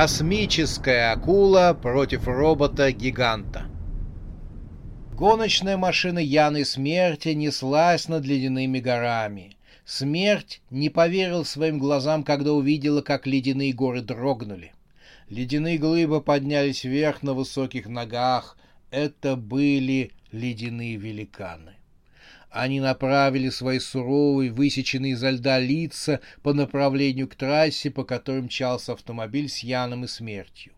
Космическая акула против робота-гиганта. Гоночная машина Яны Смерти неслась над ледяными горами. Смерть не поверил своим глазам, когда увидела, как ледяные горы дрогнули. Ледяные глыбы поднялись вверх на высоких ногах. Это были ледяные великаны. Они направили свои суровые, высеченные изо льда лица по направлению к трассе, по которой мчался автомобиль с Яном и смертью.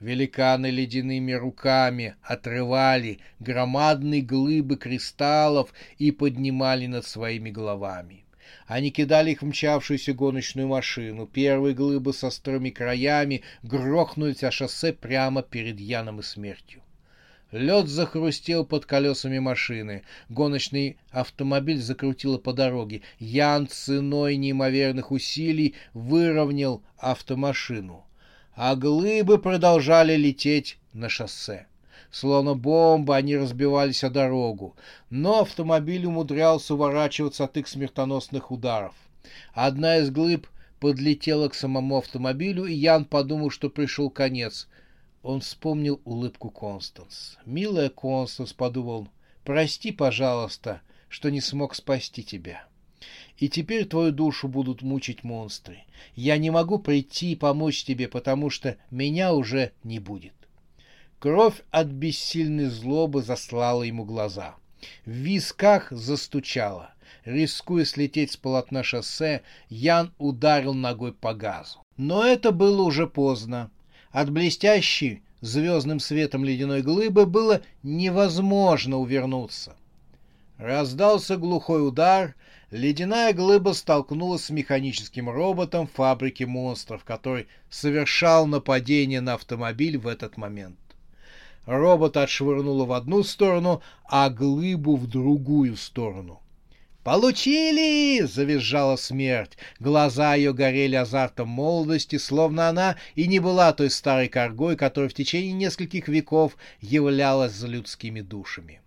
Великаны ледяными руками отрывали громадные глыбы кристаллов и поднимали над своими головами. Они кидали их в мчавшуюся гоночную машину. Первые глыбы со острыми краями грохнулись о шоссе прямо перед Яном и смертью. Лед захрустел под колесами машины. Гоночный автомобиль закрутило по дороге. Ян ценой неимоверных усилий выровнял автомашину. А глыбы продолжали лететь на шоссе. Словно бомбы они разбивались о дорогу. Но автомобиль умудрялся уворачиваться от их смертоносных ударов. Одна из глыб подлетела к самому автомобилю, и Ян подумал, что пришел конец — он вспомнил улыбку Констанс. «Милая Констанс», — подумал, — «прости, пожалуйста, что не смог спасти тебя. И теперь твою душу будут мучить монстры. Я не могу прийти и помочь тебе, потому что меня уже не будет». Кровь от бессильной злобы заслала ему глаза. В висках застучало. Рискуя слететь с полотна шоссе, Ян ударил ногой по газу. Но это было уже поздно. От блестящей звездным светом ледяной глыбы было невозможно увернуться. Раздался глухой удар, ледяная глыба столкнулась с механическим роботом фабрики монстров, который совершал нападение на автомобиль в этот момент. Робот отшвырнуло в одну сторону, а глыбу в другую сторону. «Получили!» — завизжала смерть. Глаза ее горели азартом молодости, словно она и не была той старой коргой, которая в течение нескольких веков являлась за людскими душами.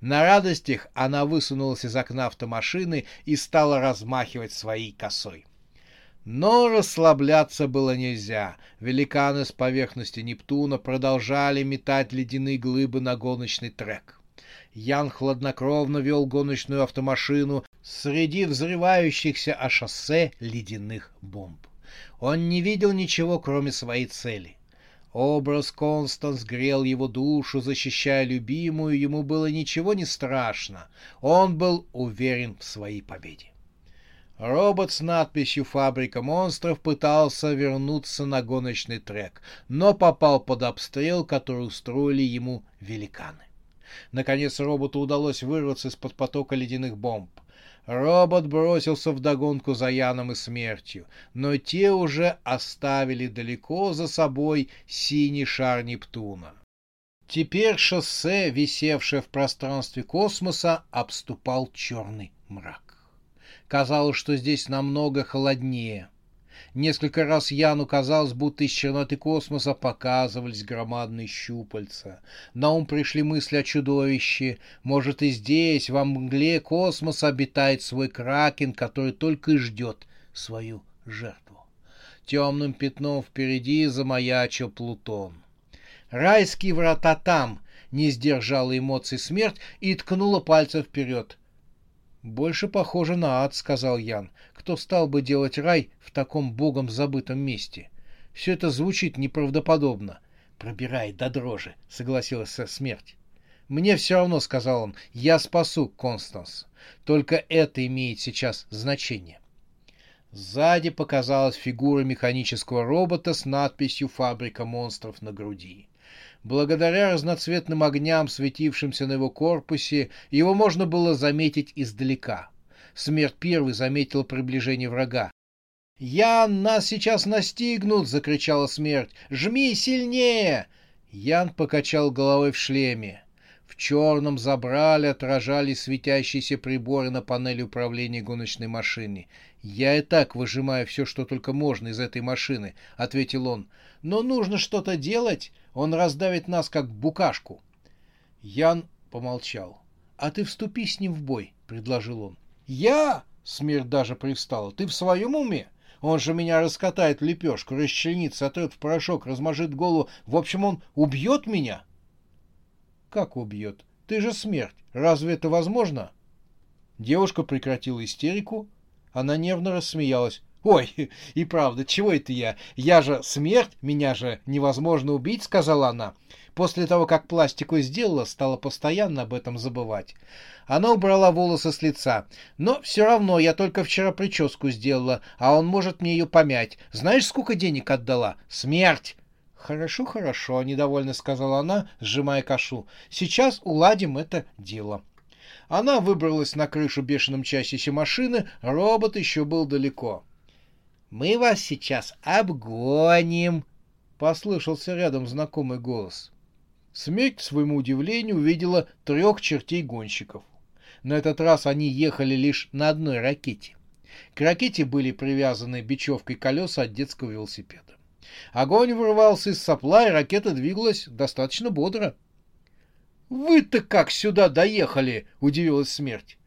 На радостях она высунулась из окна автомашины и стала размахивать своей косой. Но расслабляться было нельзя. Великаны с поверхности Нептуна продолжали метать ледяные глыбы на гоночный трек. Ян хладнокровно вел гоночную автомашину среди взрывающихся о шоссе ледяных бомб. Он не видел ничего, кроме своей цели. Образ Констанс грел его душу, защищая любимую, ему было ничего не страшно. Он был уверен в своей победе. Робот с надписью «Фабрика монстров» пытался вернуться на гоночный трек, но попал под обстрел, который устроили ему великаны. Наконец роботу удалось вырваться из-под потока ледяных бомб. Робот бросился в догонку за Яном и смертью, но те уже оставили далеко за собой синий шар Нептуна. Теперь шоссе, висевшее в пространстве космоса, обступал черный мрак. Казалось, что здесь намного холоднее — Несколько раз Яну казалось, будто из черноты космоса показывались громадные щупальца. На ум пришли мысли о чудовище. Может, и здесь, во мгле космоса, обитает свой кракен, который только и ждет свою жертву. Темным пятном впереди замаячил Плутон. Райские врата там, не сдержала эмоций смерть и ткнула пальцем вперед. «Больше похоже на ад», — сказал Ян. «Кто стал бы делать рай в таком богом забытом месте? Все это звучит неправдоподобно». «Пробирай до дрожи», — согласилась смерть. «Мне все равно», — сказал он, — «я спасу Констанс. Только это имеет сейчас значение». Сзади показалась фигура механического робота с надписью «Фабрика монстров» на груди. Благодаря разноцветным огням, светившимся на его корпусе, его можно было заметить издалека. Смерть первый заметил приближение врага. «Ян, нас сейчас настигнут!» — закричала смерть. «Жми сильнее!» Ян покачал головой в шлеме. В черном забрале отражали светящиеся приборы на панели управления гоночной машины. «Я и так выжимаю все, что только можно из этой машины», — ответил он. «Но нужно что-то делать, он раздавит нас, как букашку». Ян помолчал. «А ты вступи с ним в бой», — предложил он. «Я?» — смерть даже привстала. «Ты в своем уме? Он же меня раскатает в лепешку, расчленит, сотрет в порошок, размажет голову. В общем, он убьет меня?» «Как убьет? Ты же смерть. Разве это возможно?» Девушка прекратила истерику. Она нервно рассмеялась. «Ой, и правда, чего это я? Я же смерть, меня же невозможно убить», — сказала она. После того, как пластику сделала, стала постоянно об этом забывать. Она убрала волосы с лица. «Но все равно я только вчера прическу сделала, а он может мне ее помять. Знаешь, сколько денег отдала? Смерть!» «Хорошо, хорошо», — недовольно сказала она, сжимая кашу. «Сейчас уладим это дело». Она выбралась на крышу бешеном часище машины, робот еще был далеко. «Мы вас сейчас обгоним», — послышался рядом знакомый голос. Смерть, к своему удивлению, увидела трех чертей гонщиков. На этот раз они ехали лишь на одной ракете. К ракете были привязаны бечевкой колеса от детского велосипеда. Огонь вырывался из сопла, и ракета двигалась достаточно бодро. «Вы-то как сюда доехали?» — удивилась смерть.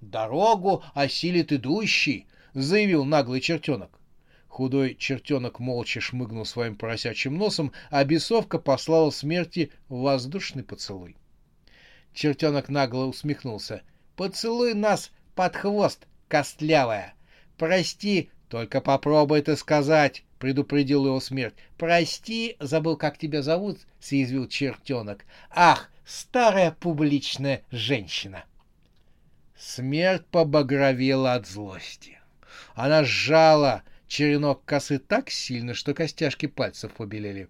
«Дорогу осилит идущий», — заявил наглый чертенок. Худой чертенок молча шмыгнул своим поросячьим носом, а бесовка послала смерти воздушный поцелуй. Чертенок нагло усмехнулся. «Поцелуй нас под хвост, костлявая! Прости, только попробуй это сказать!» — предупредил его смерть. «Прости, забыл, как тебя зовут», — съязвил чертенок. «Ах, старая публичная женщина!» Смерть побагровела от злости. Она сжала черенок косы так сильно, что костяшки пальцев побелели.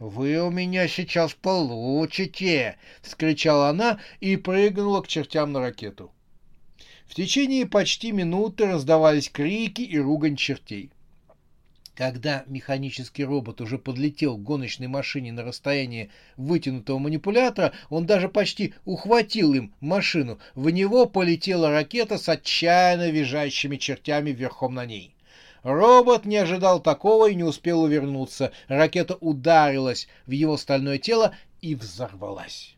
«Вы у меня сейчас получите!» — вскричала она и прыгнула к чертям на ракету. В течение почти минуты раздавались крики и ругань чертей. Когда механический робот уже подлетел к гоночной машине на расстояние вытянутого манипулятора, он даже почти ухватил им машину. В него полетела ракета с отчаянно визжащими чертями верхом на ней. Робот не ожидал такого и не успел увернуться. Ракета ударилась в его стальное тело и взорвалась.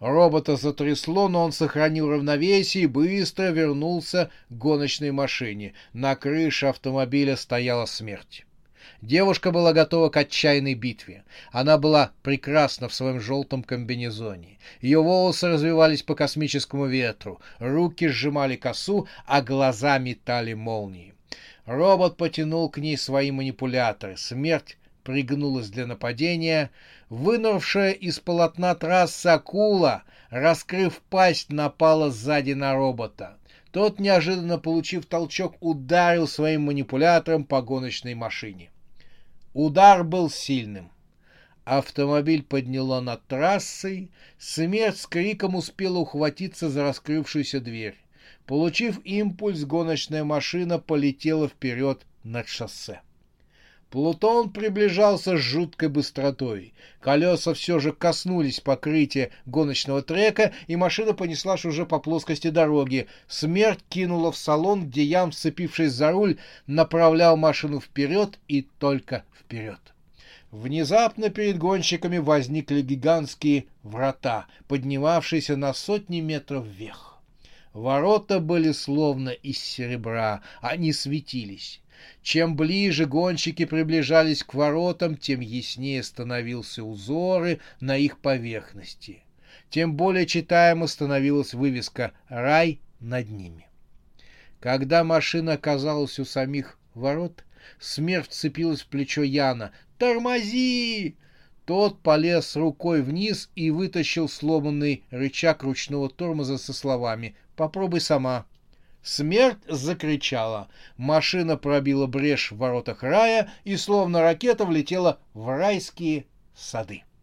Робота затрясло, но он сохранил равновесие и быстро вернулся к гоночной машине. На крыше автомобиля стояла смерть. Девушка была готова к отчаянной битве. Она была прекрасна в своем желтом комбинезоне. Ее волосы развивались по космическому ветру, руки сжимали косу, а глаза метали молнии. Робот потянул к ней свои манипуляторы. Смерть пригнулась для нападения. Вынырвшая из полотна трассы акула, раскрыв пасть, напала сзади на робота. Тот, неожиданно получив толчок, ударил своим манипулятором по гоночной машине. Удар был сильным. Автомобиль подняло над трассой. Смерть с криком успела ухватиться за раскрывшуюся дверь. Получив импульс, гоночная машина полетела вперед над шоссе. Плутон приближался с жуткой быстротой. Колеса все же коснулись покрытия гоночного трека, и машина понеслась уже по плоскости дороги. Смерть кинула в салон, где Ям, сцепившись за руль, направлял машину вперед и только вперед. Внезапно перед гонщиками возникли гигантские врата, поднимавшиеся на сотни метров вверх. Ворота были словно из серебра, они светились. Чем ближе гонщики приближались к воротам, тем яснее становился узоры на их поверхности. Тем более читаемо становилась вывеска «Рай» над ними. Когда машина оказалась у самих ворот, смерть вцепилась в плечо Яна. «Тормози!» Тот полез рукой вниз и вытащил сломанный рычаг ручного тормоза со словами «Попробуй сама». Смерть закричала. Машина пробила брешь в воротах рая и словно ракета влетела в райские сады.